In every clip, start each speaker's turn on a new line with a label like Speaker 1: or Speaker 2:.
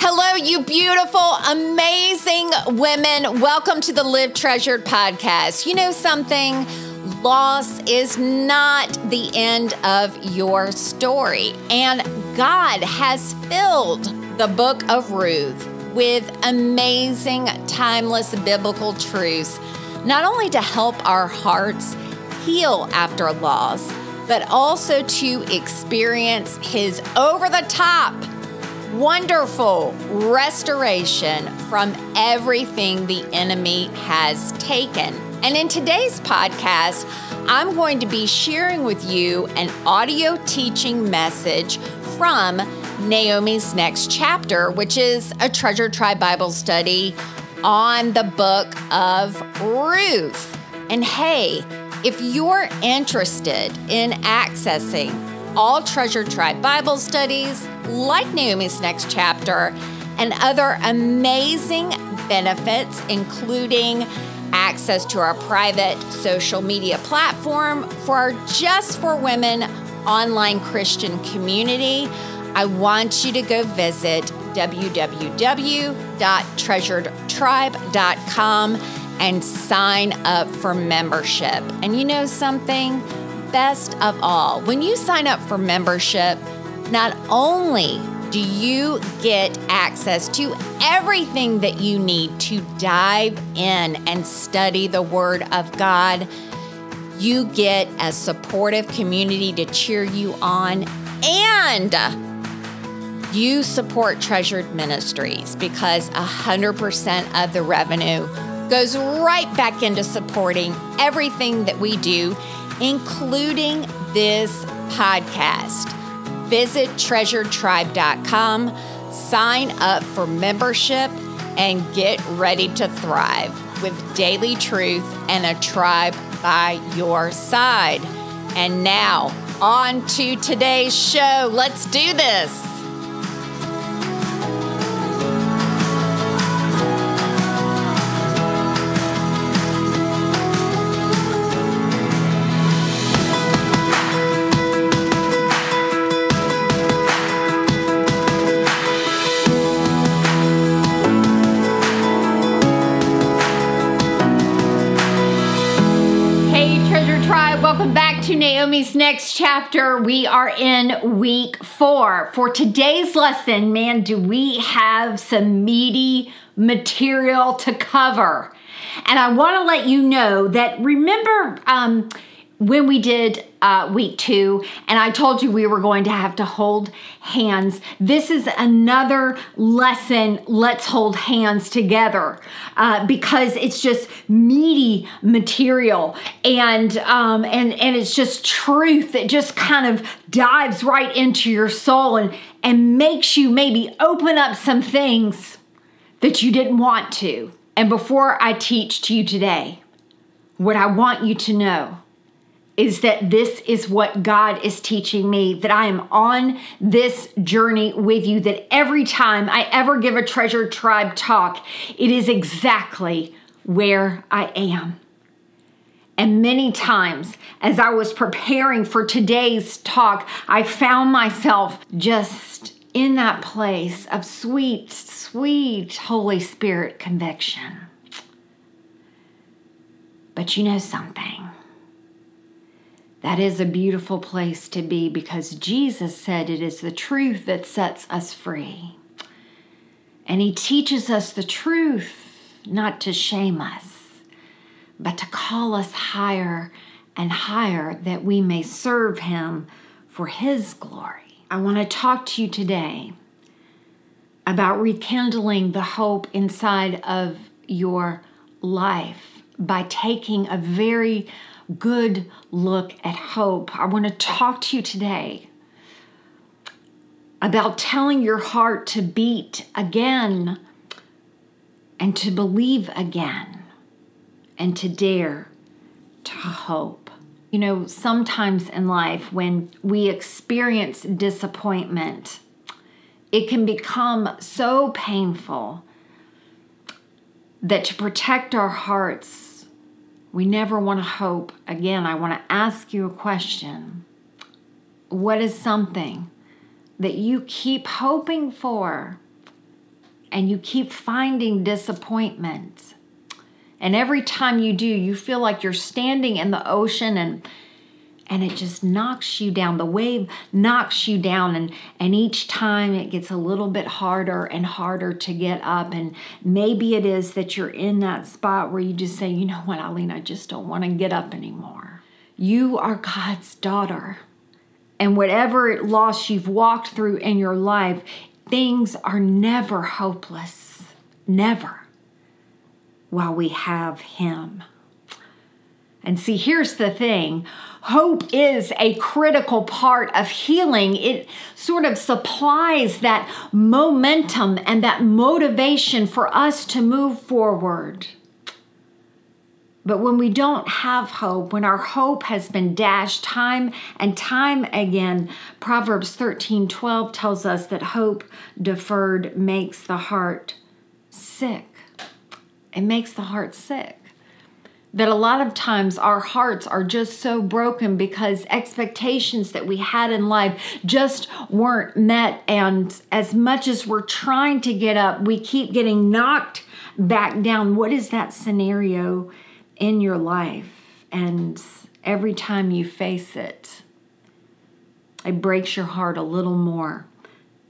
Speaker 1: Hello, you beautiful, amazing women. Welcome to the Live Treasured podcast. You know something? Loss is not the end of your story. And God has filled the book of Ruth with amazing, timeless biblical truths, not only to help our hearts heal after loss, but also to experience His over the top wonderful restoration from everything the enemy has taken. And in today's podcast, I'm going to be sharing with you an audio teaching message from Naomi's Next Chapter, which is a Treasure Tribe Bible study on the book of Ruth. And hey, if you're interested in accessing all Treasure Tribe Bible studies, like Naomi's Next Chapter, and other amazing benefits, including access to our private social media platform for our Just for Women online Christian community. I want you to go visit www.treasuredtribe.com and sign up for membership. And you know something? best of all, when you sign up for membership, not only do you get access to everything that you need to dive in and study the Word of God, you get a supportive community to cheer you on, and you support Treasured Ministries because 100% of the revenue goes right back into supporting everything that we do including this podcast. Visit treasuredtribe.com, sign up for membership, and get ready to thrive with daily truth and a tribe by your side. And now, on to today's show. Let's do this. Next chapter. We are in week four. For today's lesson, man, do we have some meaty material to cover. And I want to let you know that remember, um, when we did uh, week two, and I told you we were going to have to hold hands, this is another lesson. Let's hold hands together uh, because it's just meaty material, and um, and and it's just truth that just kind of dives right into your soul and and makes you maybe open up some things that you didn't want to. And before I teach to you today, what I want you to know is that this is what God is teaching me, that I am on this journey with you, that every time I ever give a treasure tribe talk, it is exactly where I am. And many times, as I was preparing for today's talk, I found myself just in that place of sweet, sweet Holy Spirit conviction. But you know something? That is a beautiful place to be because Jesus said it is the truth that sets us free. And He teaches us the truth not to shame us, but to call us higher and higher that we may serve Him for His glory. I want to talk to you today about rekindling the hope inside of your life by taking a very good look at hope. I want to talk to you today about telling your heart to beat again and to believe again and to dare to hope. You know, sometimes in life when we experience disappointment, it can become so painful that to protect our hearts, we never want to hope. Again, I want to ask you a question. What is something that you keep hoping for and you keep finding disappointment. And every time you do, you feel like you're standing in the ocean and and it just knocks you down. The wave knocks you down and and each time it gets a little bit harder and harder to get up and maybe it is that you're in that spot where you just say, "You know what, Eileen, I just don't want to get up anymore." You are God's daughter. And whatever loss you've walked through in your life, things are never hopeless. Never. While we have Him. And see, here's the thing hope is a critical part of healing. It sort of supplies that momentum and that motivation for us to move forward. But when we don't have hope, when our hope has been dashed time and time again, Proverbs 13 12 tells us that hope deferred makes the heart sick. It makes the heart sick. That a lot of times our hearts are just so broken because expectations that we had in life just weren't met. And as much as we're trying to get up, we keep getting knocked back down. What is that scenario? in your life, and every time you face it, it breaks your heart a little more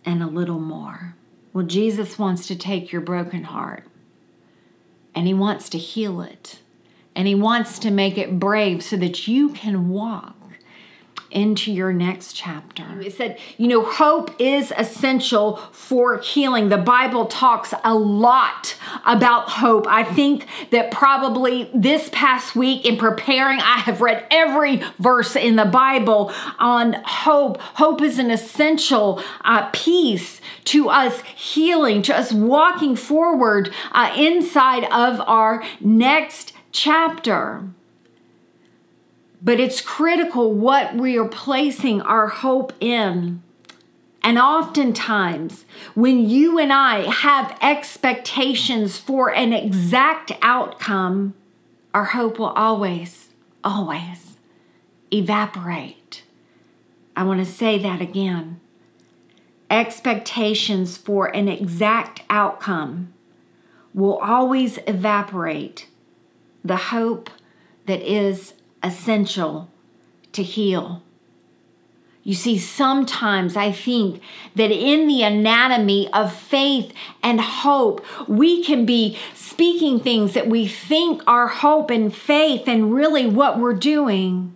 Speaker 1: and a little more. Well, Jesus wants to take your broken heart and He wants to heal it and He wants to make it brave so that you can walk into your next chapter. It said, you know, hope is essential for healing. The Bible talks a lot about hope. I think that probably this past week in preparing, I have read every verse in the Bible on hope. Hope is an essential uh, piece to us healing, to us walking forward uh, inside of our next chapter. But it's critical what we are placing our hope in. And oftentimes, when you and I have expectations for an exact outcome, our hope will always, always evaporate. I want to say that again. Expectations for an exact outcome will always evaporate the hope that is essential to heal. You see, sometimes I think that in the anatomy of faith and hope, we can be speaking things that we think are hope and faith, and really what we're doing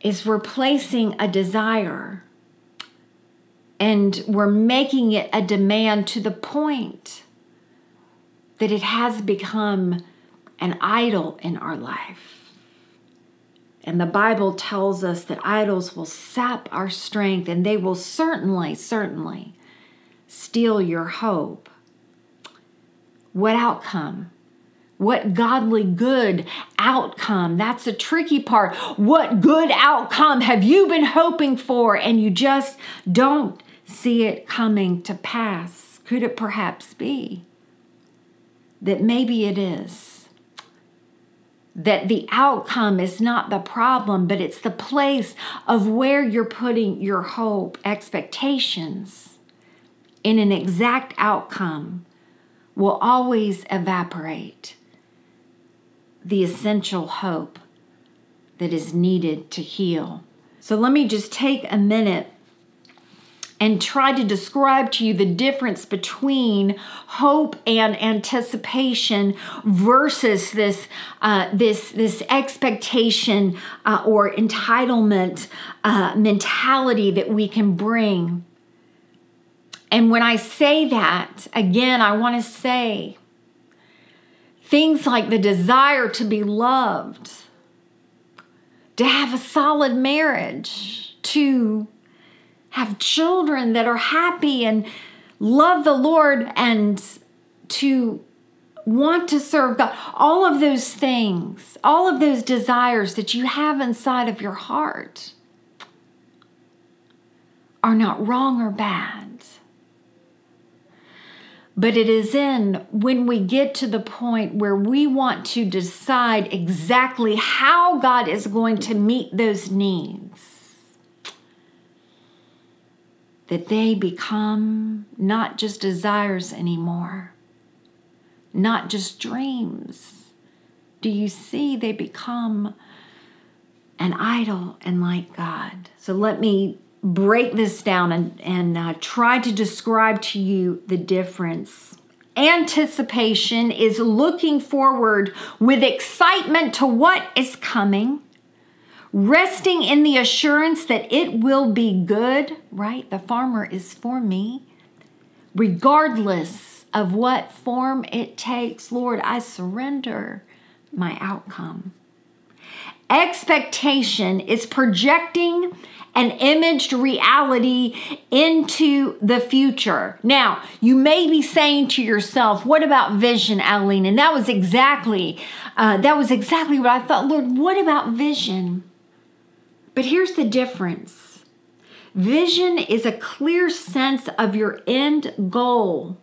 Speaker 1: is we're placing a desire and we're making it a demand to the point that it has become an idol in our life. And the Bible tells us that idols will sap our strength and they will certainly, certainly steal your hope. What outcome? What godly good outcome? That's the tricky part. What good outcome have you been hoping for and you just don't see it coming to pass? Could it perhaps be that maybe it is? that the outcome is not the problem, but it's the place of where you're putting your hope, expectations in an exact outcome will always evaporate the essential hope that is needed to heal. So let me just take a minute and try to describe to you the difference between hope and anticipation versus this uh, this this expectation uh, or entitlement uh, mentality that we can bring. And when I say that, again, I want to say things like the desire to be loved, to have a solid marriage, to have children that are happy and love the Lord and to want to serve God. All of those things, all of those desires that you have inside of your heart are not wrong or bad. But it is in when we get to the point where we want to decide exactly how God is going to meet those needs that they become not just desires anymore, not just dreams. Do you see they become an idol and like God? So let me break this down and, and uh, try to describe to you the difference. Anticipation is looking forward with excitement to what is coming resting in the assurance that it will be good, right? The farmer is for me, regardless of what form it takes. Lord, I surrender my outcome. Expectation is projecting an imaged reality into the future. Now, you may be saying to yourself, "What about vision, Eileen?" And that was exactly uh, that was exactly what I thought. Lord, what about vision? But here's the difference vision is a clear sense of your end goal.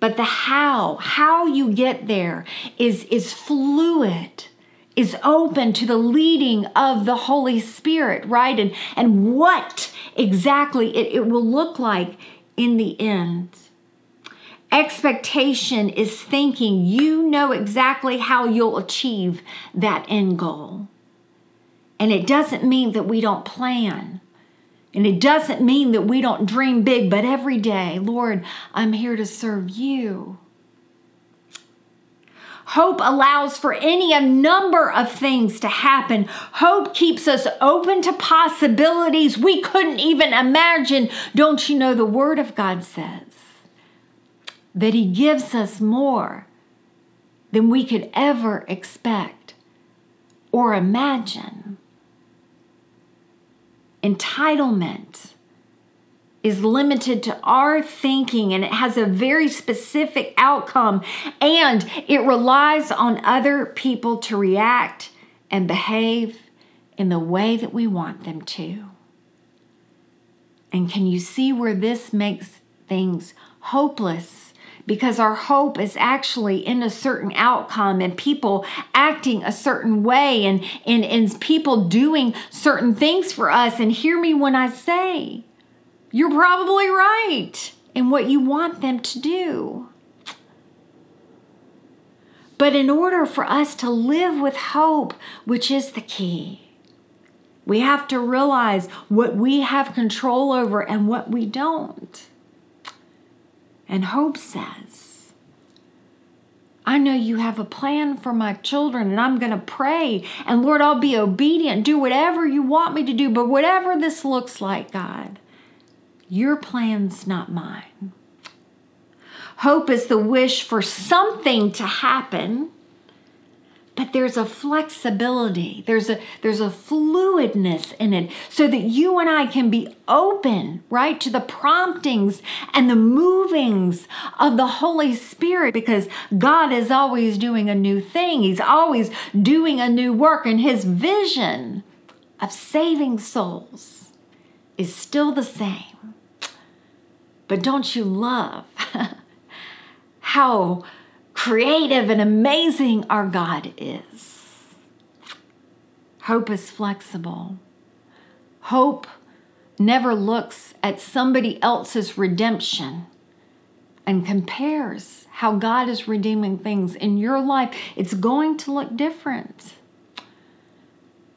Speaker 1: But the how, how you get there is, is fluid, is open to the leading of the Holy Spirit, right? And, and what exactly it, it will look like in the end. Expectation is thinking you know exactly how you'll achieve that end goal. And it doesn't mean that we don't plan. And it doesn't mean that we don't dream big, but every day, Lord, I'm here to serve you. Hope allows for any a number of things to happen. Hope keeps us open to possibilities we couldn't even imagine. Don't you know the Word of God says that He gives us more than we could ever expect or imagine? Entitlement is limited to our thinking and it has a very specific outcome and it relies on other people to react and behave in the way that we want them to. And can you see where this makes things hopeless? Because our hope is actually in a certain outcome and people acting a certain way and, and, and people doing certain things for us. And hear me when I say, you're probably right in what you want them to do. But in order for us to live with hope, which is the key, we have to realize what we have control over and what we don't. And hope says, I know you have a plan for my children, and I'm going to pray. And Lord, I'll be obedient, do whatever you want me to do. But whatever this looks like, God, your plan's not mine. Hope is the wish for something to happen but there's a flexibility. There's a there's a fluidness in it so that you and I can be open right to the promptings and the movings of the Holy Spirit because God is always doing a new thing. He's always doing a new work and his vision of saving souls is still the same. But don't you love how creative and amazing our God is. Hope is flexible. Hope never looks at somebody else's redemption and compares how God is redeeming things in your life. It's going to look different.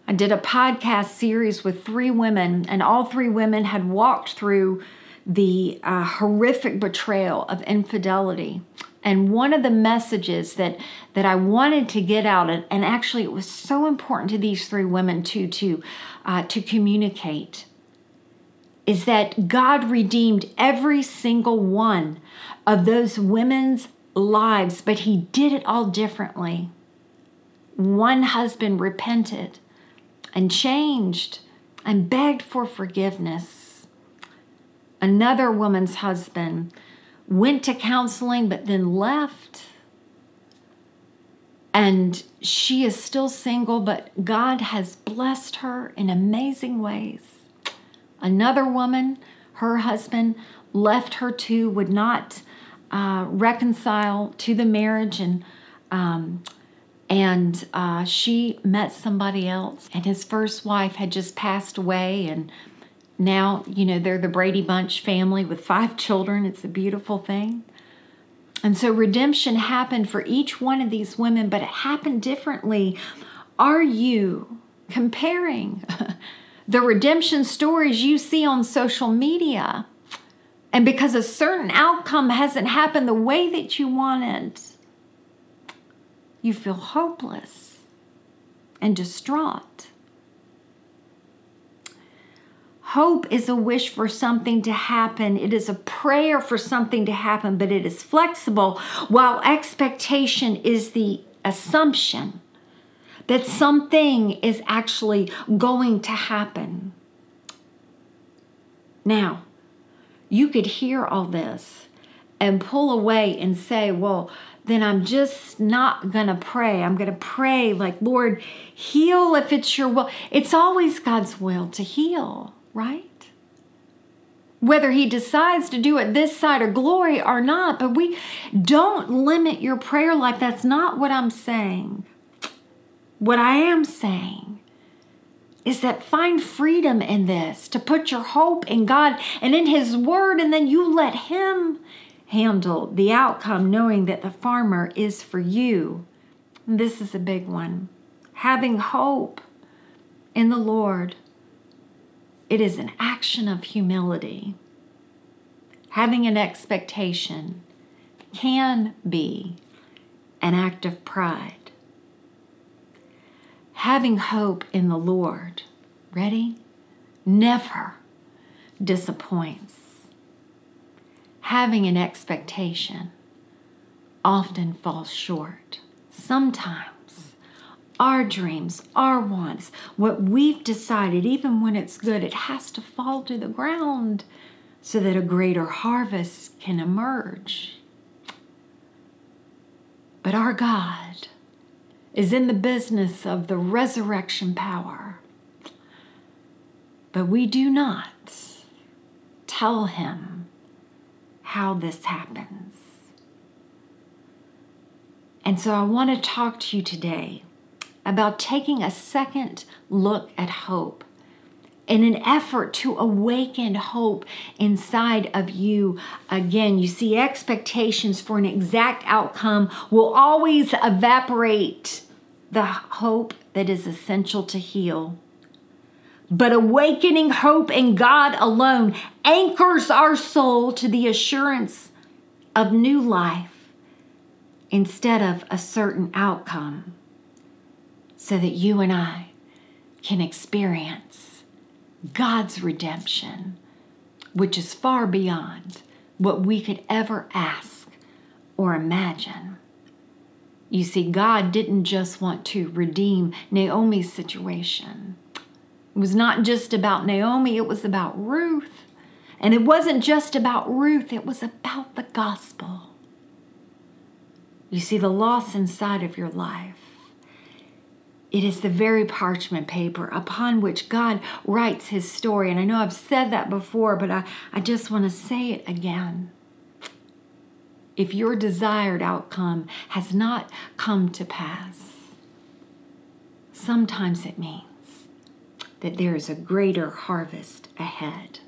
Speaker 1: I did a podcast series with three women, and all three women had walked through the uh, horrific betrayal of infidelity and one of the messages that that I wanted to get out, and, and actually it was so important to these three women to to uh, to communicate, is that God redeemed every single one of those women's lives, but He did it all differently. One husband repented and changed and begged for forgiveness. Another woman's husband went to counseling but then left. And she is still single, but God has blessed her in amazing ways. Another woman, her husband left her too, would not uh, reconcile to the marriage, and um, and uh, she met somebody else, and his first wife had just passed away, and now, you know, they're the Brady Bunch family with five children. It's a beautiful thing. And so redemption happened for each one of these women, but it happened differently. Are you comparing the redemption stories you see on social media? And because a certain outcome hasn't happened the way that you wanted, you feel hopeless and distraught. Hope is a wish for something to happen. It is a prayer for something to happen, but it is flexible, while expectation is the assumption that something is actually going to happen. Now, you could hear all this and pull away and say, well, then I'm just not going to pray. I'm going to pray like, Lord, heal if it's your will. It's always God's will to heal right? Whether he decides to do it this side of glory or not, but we don't limit your prayer life. That's not what I'm saying. What I am saying is that find freedom in this, to put your hope in God and in His Word, and then you let Him handle the outcome, knowing that the farmer is for you. And this is a big one. Having hope in the Lord it is an action of humility. Having an expectation can be an act of pride. Having hope in the Lord, ready? Never disappoints. Having an expectation often falls short. Sometimes our dreams, our wants, what we've decided, even when it's good, it has to fall to the ground so that a greater harvest can emerge. But our God is in the business of the resurrection power. But we do not tell him how this happens. And so I want to talk to you today about taking a second look at hope in an effort to awaken hope inside of you again. You see, expectations for an exact outcome will always evaporate the hope that is essential to heal. But awakening hope in God alone anchors our soul to the assurance of new life instead of a certain outcome so that you and I can experience God's redemption, which is far beyond what we could ever ask or imagine. You see, God didn't just want to redeem Naomi's situation. It was not just about Naomi, it was about Ruth. And it wasn't just about Ruth, it was about the gospel. You see, the loss inside of your life it is the very parchment paper upon which God writes his story. And I know I've said that before, but I, I just want to say it again. If your desired outcome has not come to pass, sometimes it means that there is a greater harvest ahead.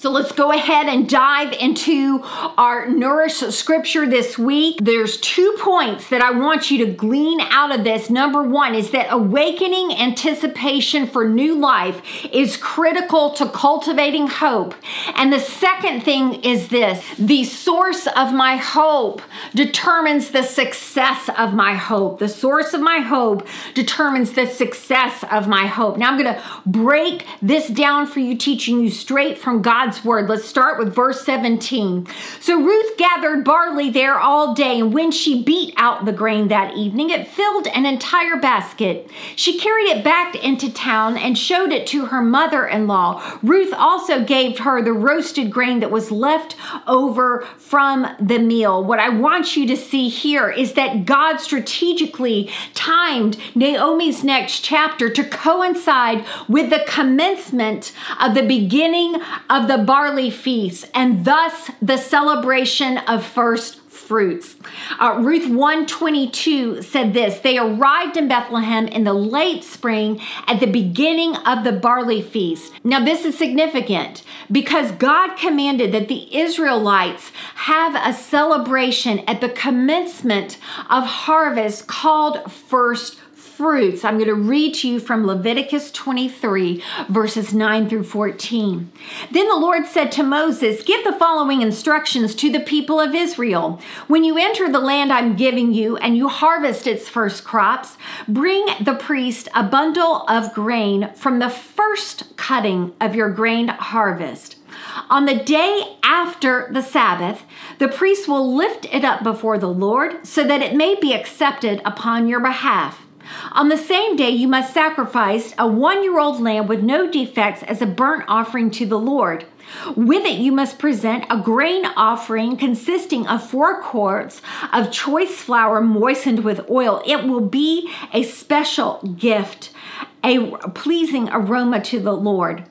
Speaker 1: So let's go ahead and dive into our Nourish scripture this week. There's two points that I want you to glean out of this. Number one is that awakening anticipation for new life is critical to cultivating hope. And the second thing is this the source of my hope determines the success of my hope. The source of my hope determines the success of my hope. Now I'm going to break this down for you, teaching you straight from God's God's word. Let's start with verse 17. So Ruth gathered barley there all day, and when she beat out the grain that evening, it filled an entire basket. She carried it back into town and showed it to her mother in law. Ruth also gave her the roasted grain that was left over from the meal. What I want you to see here is that God strategically timed Naomi's next chapter to coincide with the commencement of the beginning of the barley feast, and thus the celebration of first
Speaker 2: fruits. Uh, Ruth 122 said this They arrived in Bethlehem in the late spring at the beginning of the barley feast. Now, this is significant because God commanded that the Israelites have a celebration at the commencement of harvest called first fruits. I'm going to read to you from Leviticus 23, verses 9 through 14. Then the Lord said to Moses, Give the following instructions to the people of Israel. When you enter the land I'm giving you and you harvest its first crops, bring the priest a bundle of grain from the first cutting of your grain harvest. On the day after the Sabbath, the priest will lift it up before the Lord so that it may be accepted upon your behalf. On the same day, you must sacrifice a one year old lamb with no defects as a burnt offering to the Lord. With it, you must present a grain offering consisting of four quarts of choice flour moistened with oil. It will be a special gift, a pleasing aroma to the Lord.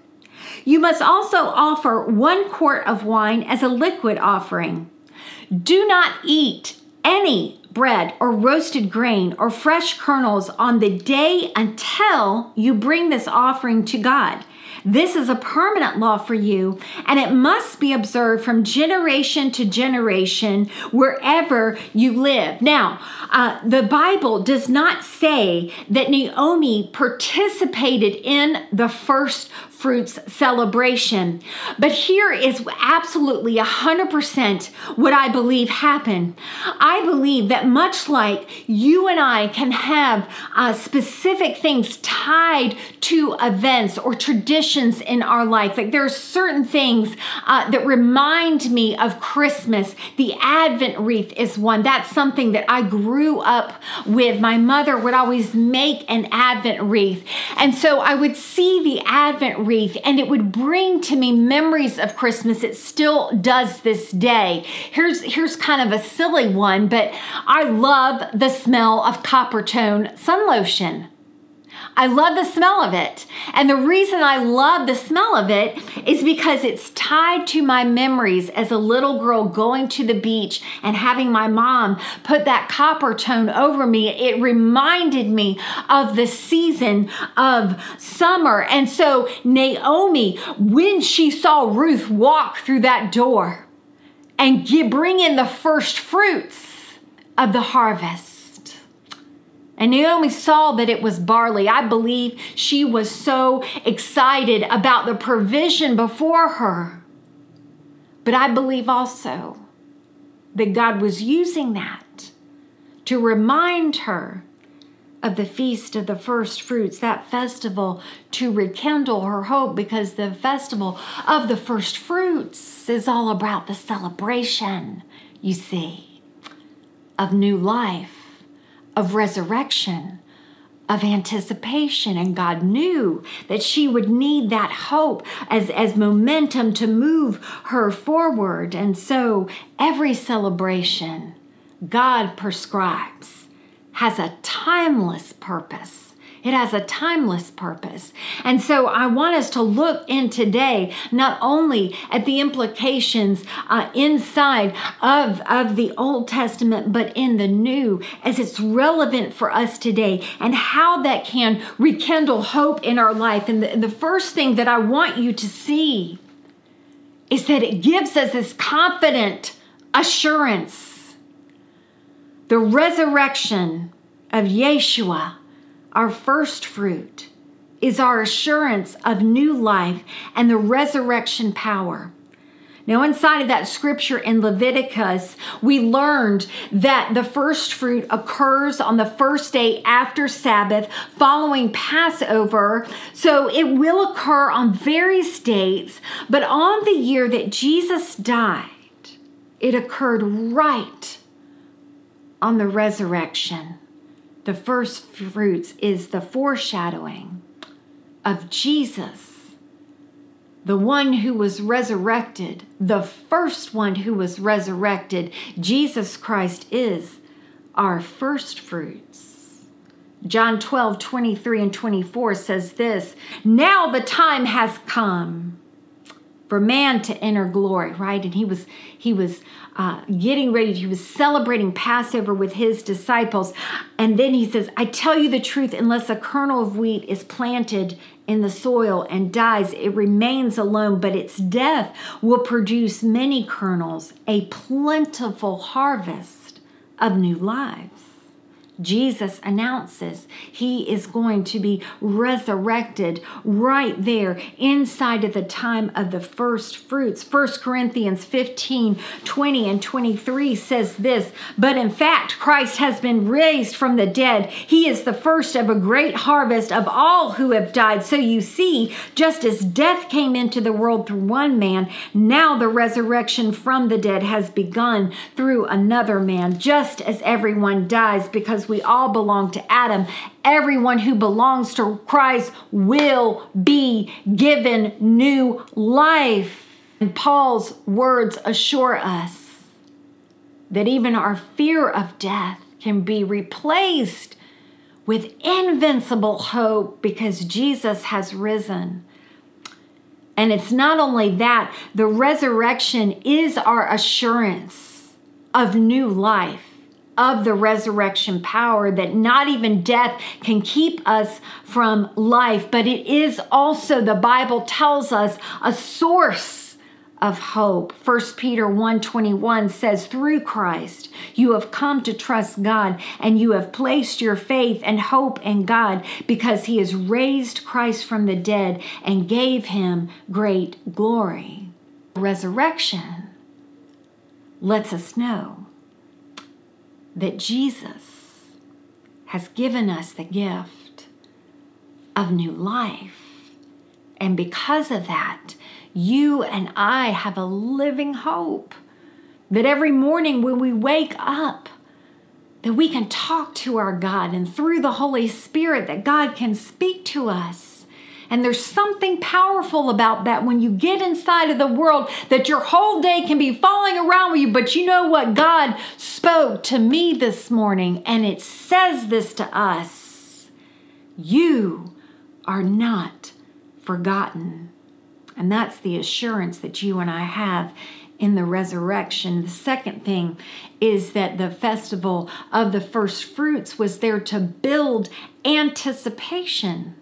Speaker 2: You must also offer one quart of wine as a liquid offering. Do not eat any bread or roasted grain or fresh kernels on the day until you bring this offering to God. This is a permanent law for you, and it must be observed from generation to generation wherever you live. Now, uh, the Bible does not say that Naomi participated in the first fruits celebration. But here is absolutely 100% what I believe happened. I believe that much like you and I can have uh, specific things tied to events or traditions in our life, like there are certain things uh, that remind me of Christmas. The Advent wreath is one. That's something that I grew up with. My mother would always make an Advent wreath. And so I would see the Advent wreath and it would bring to me memories of Christmas. It still does this day. Here's here's kind of a silly one, but I love the smell of Coppertone sun lotion. I love the smell of it. And the reason I love the smell of it is because it's tied to my memories as a little girl going to the beach and having my mom put that Coppertone over me. It reminded me of the season of summer. And so Naomi, when she saw Ruth walk through that door and bring in the first fruits of the harvest, and Naomi saw that it was barley. I believe she was so excited about the provision before her. But I believe also that God was using that to remind her of the feast of the first fruits, that festival to rekindle her hope because the festival of the first fruits is all about the celebration, you see, of new life of resurrection, of anticipation. And God knew that she would need that hope as, as momentum to move her forward. And so every celebration God prescribes has a timeless purpose it has a timeless purpose. And so I want us to look in today not only at the implications uh, inside of, of the Old Testament, but in the New as it's relevant for us today and how that can rekindle hope in our life. And the, the first thing that I want you to see is that it gives us this confident assurance. The resurrection of Yeshua our first fruit is our assurance of new life and the resurrection power. Now, inside of that scripture in Leviticus, we learned that the first fruit occurs on the first day after Sabbath following Passover. So it will occur on various dates, but on the year that Jesus died, it occurred right on the resurrection the first fruits is the foreshadowing of Jesus, the one who was resurrected, the first one who was resurrected. Jesus Christ is our first fruits. John 12, 23 and 24 says this Now the time has come. For man to enter glory, right? And he was he was uh, getting ready. He was celebrating Passover with his disciples, and then he says, "I tell you the truth: unless a kernel of wheat is planted in the soil and dies, it remains alone, but its death will produce many kernels, a plentiful harvest of new lives." Jesus announces he is going to be resurrected right there inside of the time of the first fruits. 1 Corinthians 15 20 and 23 says this, but in fact, Christ has been raised from the dead. He is the first of a great harvest of all who have died. So you see, just as death came into the world through one man, now the resurrection from the dead has begun through another man, just as everyone dies we all belong to Adam, everyone who belongs to Christ will be given new life. And Paul's words assure us that even our fear of death can be replaced with invincible hope because Jesus has risen. And it's not only that, the resurrection is our assurance of new life of the resurrection power that not even death can keep us from life, but it is also, the Bible tells us, a source of hope. 1 Peter 1:21 says through Christ you have come to trust God and you have placed your faith and hope in God because he has raised Christ from the dead and gave him great glory. Resurrection lets us know that Jesus has given us the gift of new life. And because of that, you and I have a living hope that every morning when we wake up, that we can talk to our God and through the Holy Spirit that God can speak to us and there's something powerful about that when you get inside of the world that your whole day can be falling around with you. But you know what? God spoke to me this morning, and it says this to us You are not forgotten. And that's the assurance that you and I have in the resurrection. The second thing is that the festival of the first fruits was there to build anticipation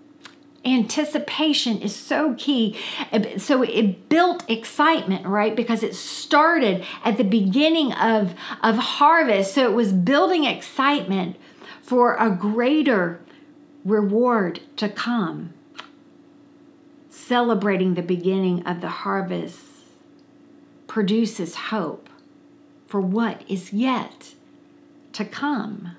Speaker 2: anticipation is so key. Uh, so it built excitement, right? Because it started at the beginning of, of harvest. So it was building excitement for a greater reward to come. Celebrating the beginning of the harvest produces hope for what is yet to come.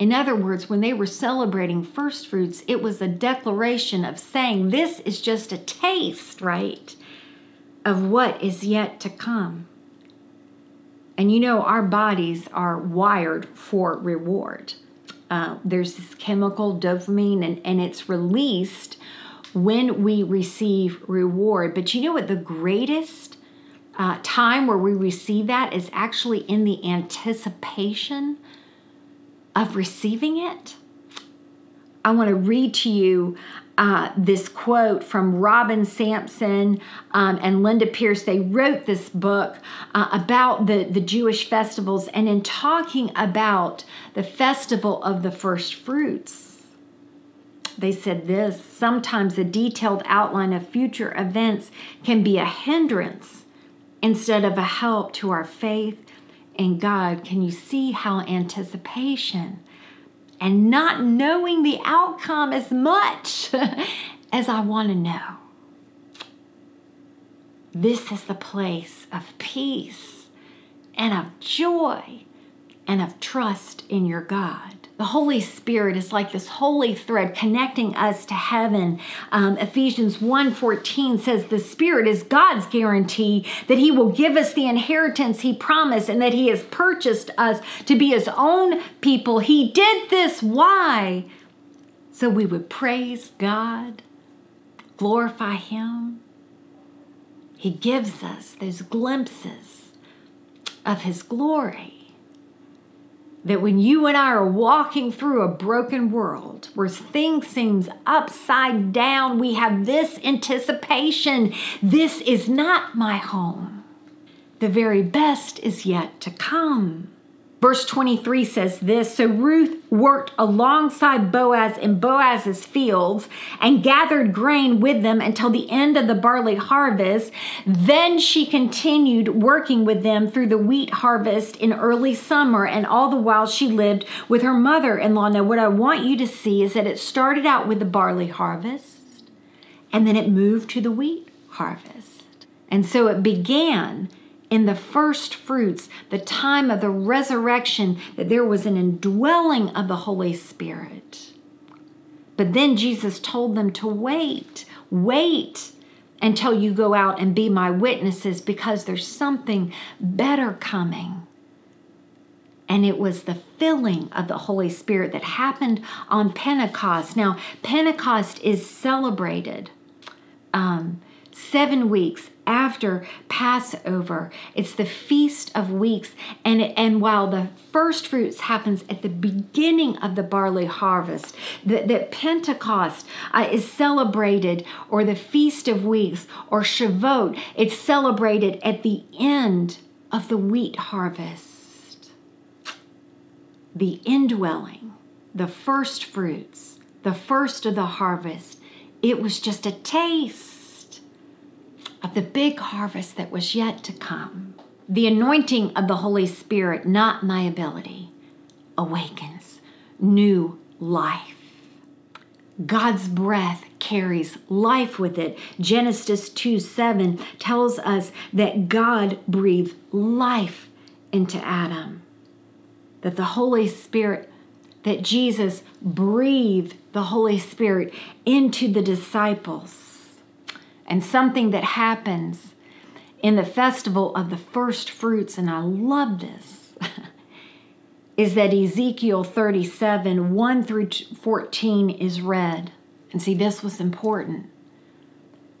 Speaker 2: In other words, when they were celebrating first fruits, it was a declaration of saying, This is just a taste, right, of what is yet to come. And you know, our bodies are wired for reward. Uh, there's this chemical dopamine, and, and it's released when we receive reward. But you know what? The greatest uh, time where we receive that is actually in the anticipation of receiving it, I want to read to you uh, this quote from Robin Sampson um, and Linda Pierce. They wrote this book uh, about the, the Jewish festivals, and in talking about the festival of the first fruits, they said this sometimes a detailed outline of future events can be a hindrance instead of a help to our faith in God, can you see how anticipation and not knowing the outcome as much as I want to know? This is the place of peace and of joy and of trust in your God. The Holy Spirit is like this holy thread connecting us to heaven. Um, Ephesians 1:14 says the Spirit is God's guarantee that He will give us the inheritance He promised and that He has purchased us to be His own people. He did this. Why? So we would praise God, glorify Him. He gives us those glimpses of His glory that when you and I are walking through a broken world where things seems upside down, we have this anticipation. This is not my home. The very best is yet to come. Verse 23 says this So Ruth worked alongside Boaz in Boaz's fields and gathered grain with them until the end of the barley harvest. Then she continued working with them through the wheat harvest in early summer, and all the while she lived with her mother in law. Now, what I want you to see is that it started out with the barley harvest, and then it moved to the wheat harvest. And so it began in the first fruits, the time of the resurrection, that there was an indwelling of the Holy Spirit. But then Jesus told them to wait, wait until you go out and be my witnesses because there's something better coming. And it was the filling of the Holy Spirit that happened on Pentecost. Now, Pentecost is celebrated um, seven weeks after Passover. It's the Feast of Weeks. And, and while the first fruits happens at the beginning of the barley harvest, that, that Pentecost uh, is celebrated, or the Feast of Weeks, or Shavuot, it's celebrated at the end of the wheat harvest. The indwelling, the first fruits, the first of the harvest, it was just a taste of the big harvest that was yet to come. The anointing of the Holy Spirit, not my ability, awakens new life. God's breath carries life with it. Genesis 2 7 tells us that God breathed life into Adam, that the Holy Spirit, that Jesus breathed the Holy Spirit into the disciples and something that happens in the festival of the first fruits, and I love this, is that Ezekiel 37 1 through 14 is read. And see, this was important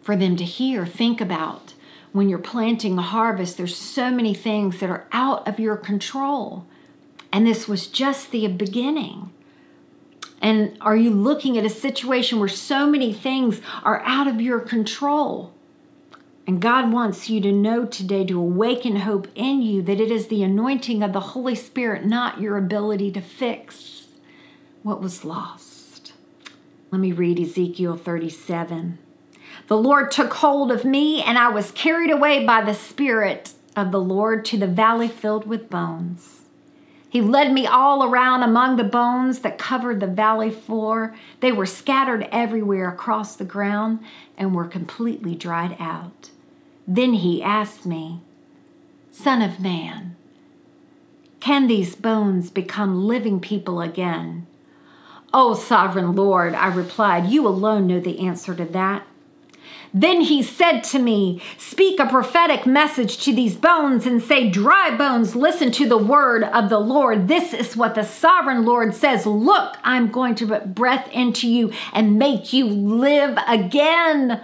Speaker 2: for them to hear. Think about when you're planting a harvest, there's so many things that are out of your control. And this was just the beginning. And are you looking at a situation where so many things are out of your control? And God wants you to know today to awaken hope in you that it is the anointing of the Holy Spirit, not your ability to fix what was lost. Let me read Ezekiel 37. The Lord took hold of me, and I was carried away by the Spirit of the Lord to the valley filled with bones. He led me all around among the bones that covered the valley floor. They were scattered everywhere across the ground and were completely dried out. Then he asked me, Son of man, can these bones become living people again? O oh, sovereign Lord, I replied, you alone know the answer to that. Then he said to me, Speak a prophetic message to these bones and say, Dry bones, listen to the word of the Lord. This is what the sovereign Lord says Look, I'm going to put breath into you and make you live again.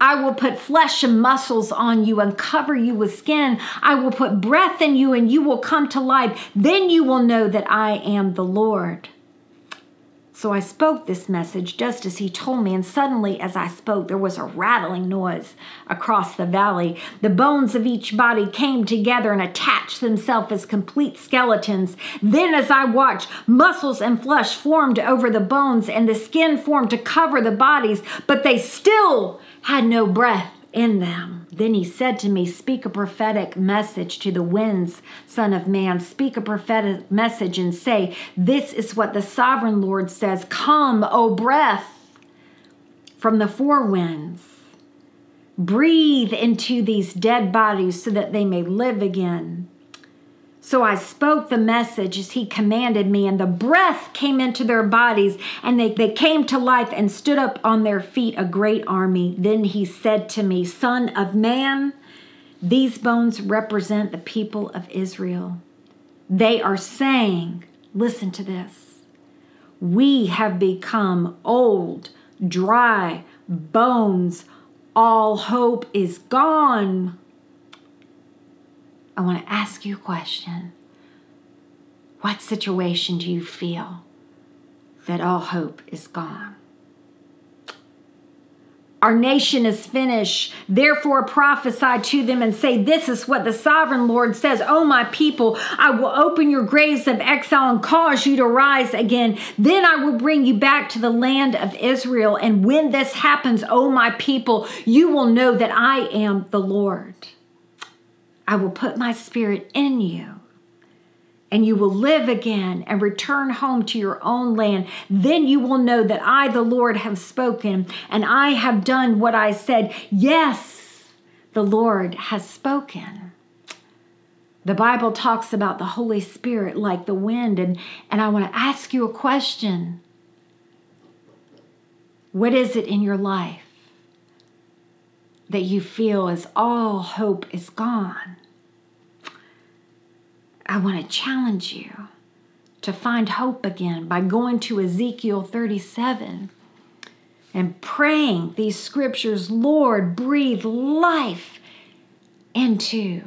Speaker 2: I will put flesh and muscles on you and cover you with skin. I will put breath in you and you will come to life. Then you will know that I am the Lord. So I spoke this message just as he told me, and suddenly, as I spoke, there was a rattling noise across the valley. The bones of each body came together and attached themselves as complete skeletons. Then, as I watched, muscles and flesh formed over the bones, and the skin formed to cover the bodies, but they still had no breath in them. Then he said to me, Speak a prophetic message to the winds, Son of Man. Speak a prophetic message and say, This is what the sovereign Lord says Come, O breath, from the four winds. Breathe into these dead bodies so that they may live again. So I spoke the message as he commanded me, and the breath came into their bodies, and they, they came to life and stood up on their feet, a great army. Then he said to me, Son of man, these bones represent the people of Israel. They are saying, Listen to this. We have become old, dry bones. All hope is gone. I want to ask you a question. What situation do you feel that all hope is gone? Our nation is finished. Therefore, prophesy to them and say, This is what the sovereign Lord says. Oh, my people, I will open your graves of exile and cause you to rise again. Then I will bring you back to the land of Israel. And when this happens, oh, my people, you will know that I am the Lord. I will put my spirit in you and you will live again and return home to your own land. Then you will know that I, the Lord, have spoken and I have done what I said. Yes, the Lord has spoken. The Bible talks about the Holy Spirit like the wind, and, and I want to ask you a question. What is it in your life that you feel as all hope is gone? I want to challenge you to find hope again by going to Ezekiel 37 and praying these scriptures Lord, breathe life into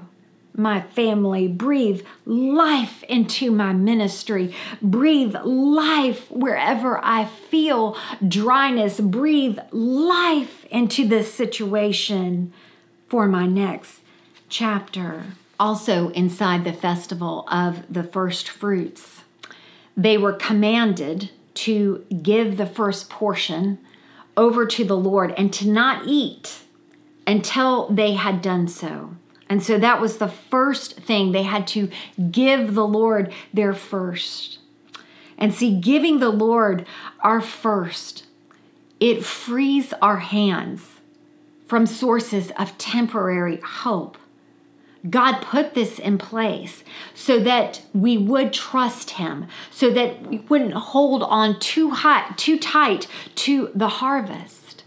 Speaker 2: my family. Breathe life into my ministry. Breathe life wherever I feel dryness. Breathe life into this situation for my next chapter also inside the festival of the first fruits. They were commanded to give the first portion over to the Lord and to not eat until they had done so. And so that was the first thing they had to give the Lord their first. And see, giving the Lord our first, it frees our hands from sources of temporary hope God put this in place so that we would trust him, so that we wouldn't hold on too high, too tight to the harvest.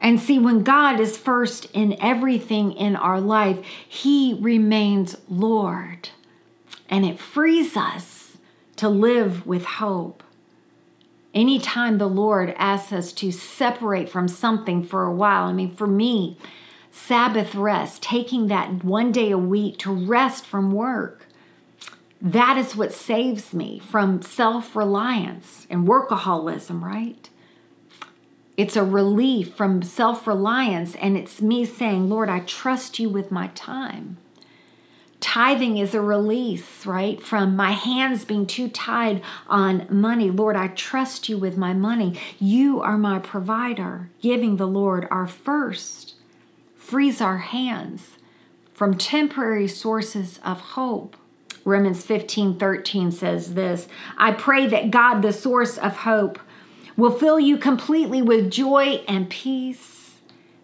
Speaker 2: And see, when God is first in everything in our life, he remains Lord. And it frees us to live with hope. Anytime the Lord asks us to separate from something for a while, I mean, for me, Sabbath rest, taking that one day a week to rest from work. That is what saves me from self reliance and workaholism, right? It's a relief from self reliance, and it's me saying, Lord, I trust you with my time. Tithing is a release, right, from my hands being too tied on money. Lord, I trust you with my money. You are my provider, giving the Lord our first frees our hands from temporary sources of hope. Romans 15 13 says this I pray that God, the source of hope, will fill you completely with joy and peace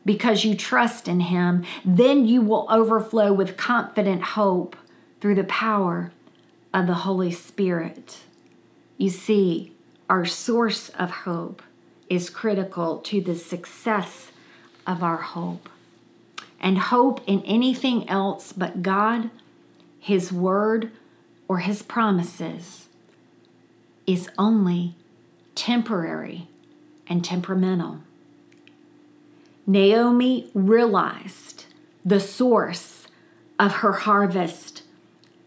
Speaker 2: because you trust in Him. Then you will overflow with confident hope through the power of the Holy Spirit. You see, our source of hope is critical to the success of our hope and hope in anything else but God, His Word, or His promises is only temporary and temperamental. Naomi realized the source of her harvest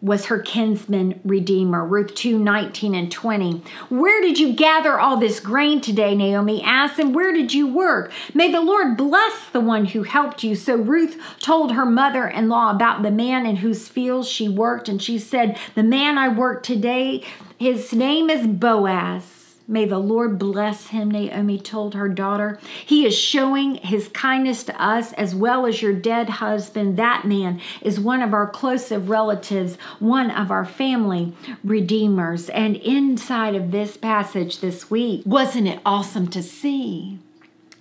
Speaker 2: was her kinsman redeemer. Ruth 2 19 and 20. Where did you gather all this grain today? Naomi asked, and where did you work? May the Lord bless the one who helped you. So Ruth told her mother in law about the man in whose fields she worked, and she said, The man I work today, his name is Boaz. May the Lord bless him, Naomi told her daughter. He is showing his kindness to us as well as your dead husband. That man is one of our closest relatives, one of our family redeemers. And inside of this passage this week, wasn't it awesome to see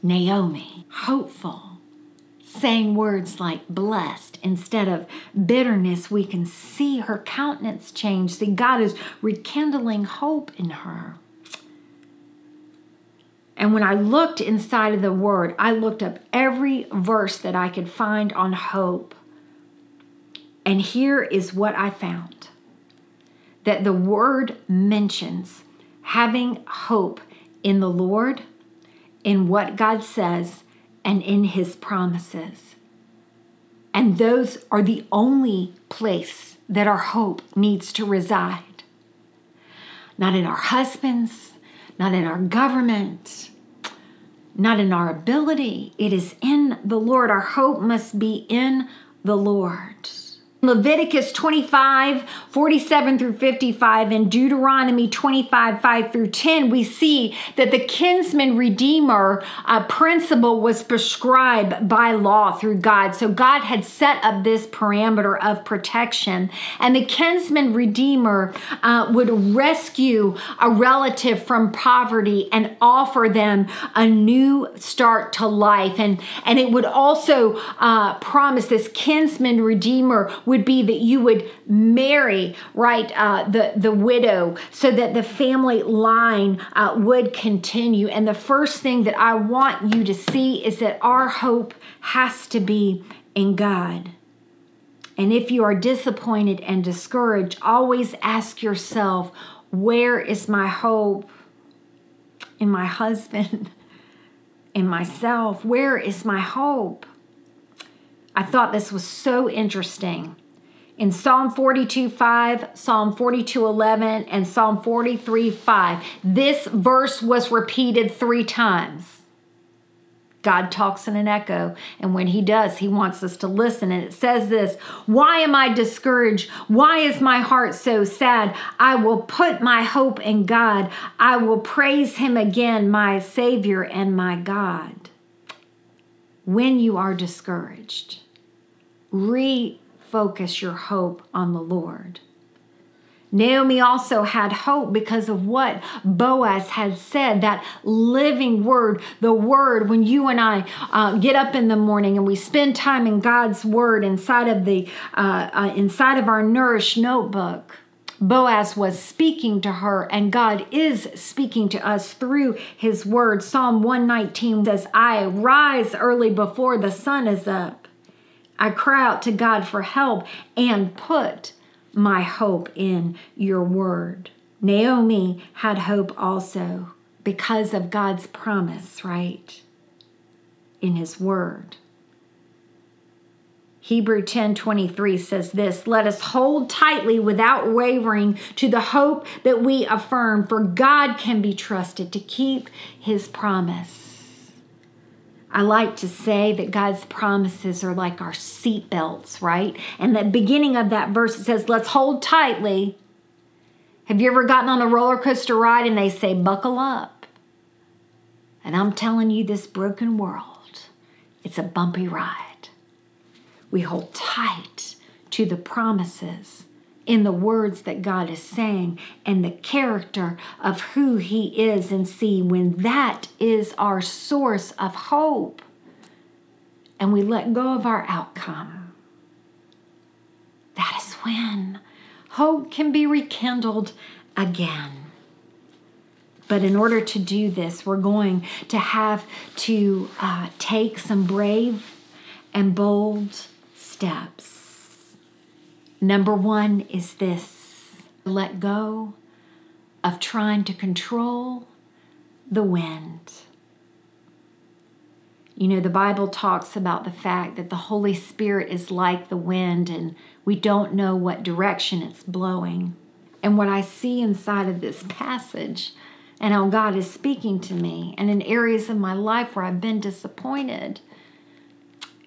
Speaker 2: Naomi, hopeful, saying words like blessed instead of bitterness? We can see her countenance change. See, God is rekindling hope in her. And when I looked inside of the word, I looked up every verse that I could find on hope. And here is what I found that the word mentions having hope in the Lord, in what God says, and in his promises. And those are the only place that our hope needs to reside. not in our husbands, not in our government, not in our ability. It is in the Lord. Our hope must be in the Lord. Leviticus 25, 47 through 55, and Deuteronomy 25, 5 through 10, we see that the kinsman redeemer uh, principle was prescribed by law through God. So God had set up this parameter of protection, and the kinsman redeemer uh, would rescue a relative from poverty and offer them a new start to life. And, and it would also uh, promise this kinsman redeemer would be that you would marry, right, uh, the, the widow so that the family line uh, would continue. And the first thing that I want you to see is that our hope has to be in God. And if you are disappointed and discouraged, always ask yourself, where is my hope? In my husband, in myself, where is my hope? I thought this was so interesting in Psalm 42 5, Psalm 42 11, and Psalm 43 5. This verse was repeated three times. God talks in an echo, and when He does, He wants us to listen. And it says this Why am I discouraged? Why is my heart so sad? I will put my hope in God. I will praise Him again, my Savior and my God. When you are discouraged, re focus your hope on the Lord. Naomi also had hope because of what Boaz had said, that living word, the word. When you and I uh, get up in the morning and we spend time in God's word inside of the uh, uh, inside of our nourished notebook, Boaz was speaking to her, and God is speaking to us through His word. Psalm 119 says, "I rise early before the sun is up." I cry out to God for help and put my hope in your word. Naomi had hope also because of God's promise, right? In his word. Hebrew 10:23 says this, "Let us hold tightly without wavering to the hope that we affirm, for God can be trusted to keep his promise." I like to say that God's promises are like our seatbelts, right? And the beginning of that verse it says, let's hold tightly. Have you ever gotten on a roller coaster ride and they say, buckle up? And I'm telling you, this broken world, it's a bumpy ride. We hold tight to the promises in the words that God is saying and the character of who He is and see when that is our source of hope and we let go of our outcome. That is when hope can be rekindled again. But in order to do this, we're going to have to uh, take some brave and bold steps. Number one is this let go of trying to control the wind. You know, the Bible talks about the fact that the Holy Spirit is like the wind and we don't know what direction it's blowing. And what I see inside of this passage and how God is speaking to me, and in areas of my life where I've been disappointed,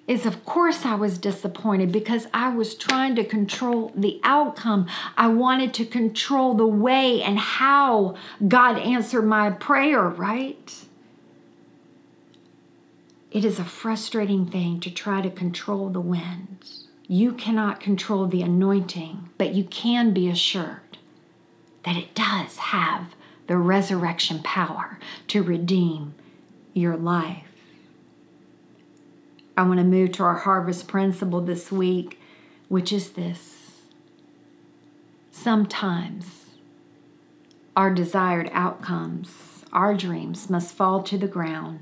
Speaker 2: is of course I was disappointed because I was trying to control the outcome. I wanted to control the way and how God answered my prayer, right? It is a frustrating thing to try to control the wind. You cannot control the anointing, but you can be assured that it does have the resurrection power to redeem your life. I want to move to our harvest principle this week, which is this. Sometimes our desired outcomes, our dreams must fall to the ground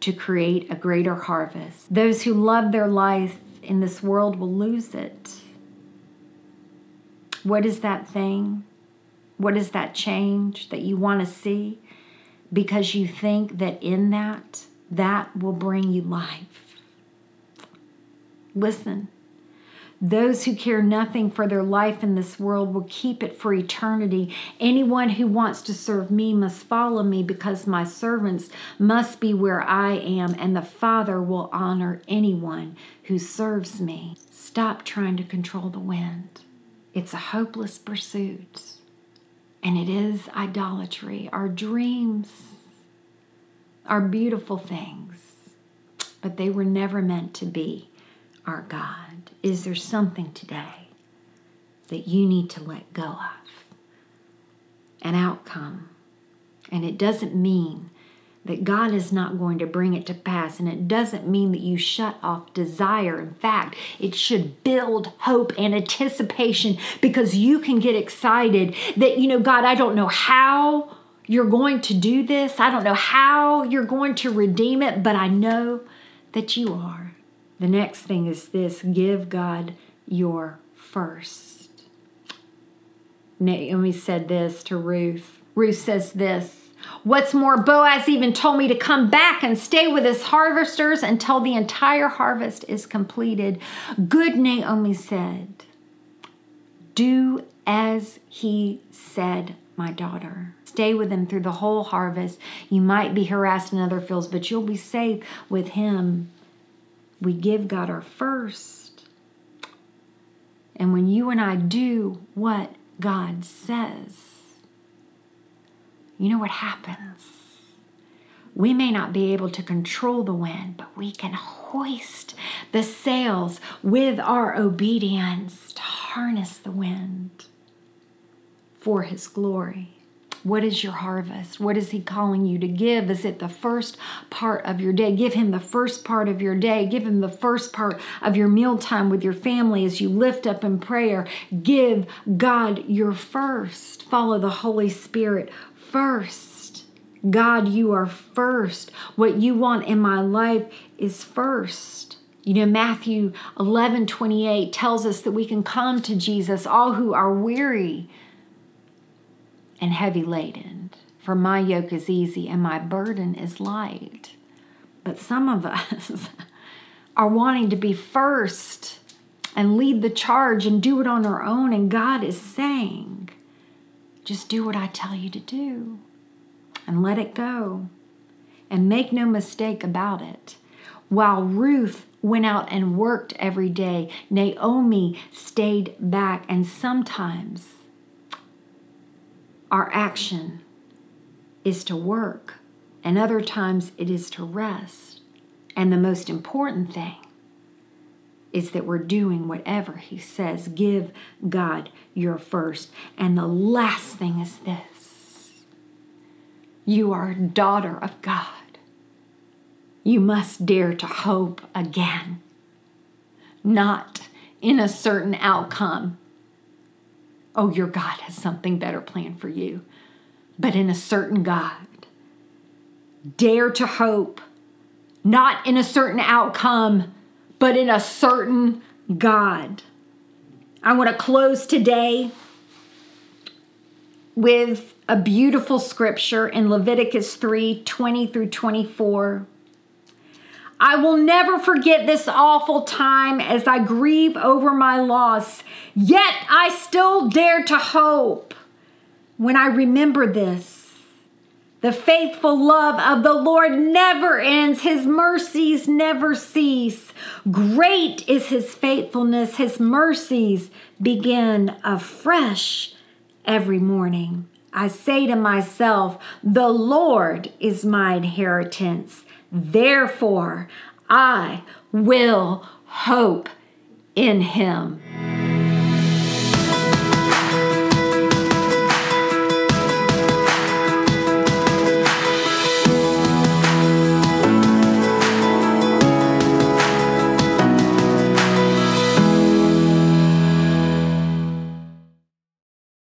Speaker 2: to create a greater harvest. Those who love their life in this world will lose it. What is that thing? What is that change that you want to see? Because you think that in that, that will bring you life. Listen, Those who care nothing for their life in this world will keep it for eternity. Anyone who wants to serve me must follow me because my servants must be where I am, and the Father will honor anyone who serves me. Stop trying to control the wind. It's a hopeless pursuit, and it is idolatry. Our dreams are beautiful things, but they were never meant to be our God. Is there something today that you need to let go of? An outcome. And it doesn't mean that God is not going to bring it to pass. And it doesn't mean that you shut off desire. In fact, it should build hope and anticipation because you can get excited that, you know, God, I don't know how you're going to do this. I don't know how you're going to redeem it, but I know that you are. The next thing is this give God your first. Naomi said this to Ruth. Ruth says this What's more, Boaz even told me to come back and stay with his harvesters until the entire harvest is completed. Good, Naomi said. Do as he said, my daughter. Stay with him through the whole harvest. You might be harassed in other fields, but you'll be safe with him we give God our first. And when you and I do what God says, you know what happens? We may not be able to control the wind, but we can hoist the sails with our obedience to harness the wind for His glory. What is your harvest? What is He calling you to give? Is it the first part of your day? Give Him the first part of your day. Give Him the first part of your mealtime with your family as you lift up in prayer. Give God your first. Follow the Holy Spirit first. God, you are first. What you want in my life is first. You know, Matthew 11 28 tells us that we can come to Jesus, all who are weary and heavy laden. For my yoke is easy and my burden is light. But some of us are wanting to be first and lead the charge and do it on our own. And God is saying, just do what I tell you to do and let it go. And make no mistake about it. While Ruth went out and worked every day, Naomi stayed back. And sometimes our action is to work, and other times it is to rest. And the most important thing is that we're doing whatever He says. Give God your first. And the last thing is this you are a daughter of God. You must dare to hope again, not in a certain outcome, oh, your God has something better planned for you, but in a certain God. Dare to hope, not in a certain outcome, but in a certain God. I want to close today with a beautiful scripture in Leviticus 3 20 through 24. I will never forget this awful time as I grieve over my loss, yet I still dare to hope when I remember this. The faithful love of the Lord never ends, His mercies never cease. Great is His faithfulness, His mercies begin afresh every morning. I say to myself, The Lord is my inheritance Therefore, I will hope in him.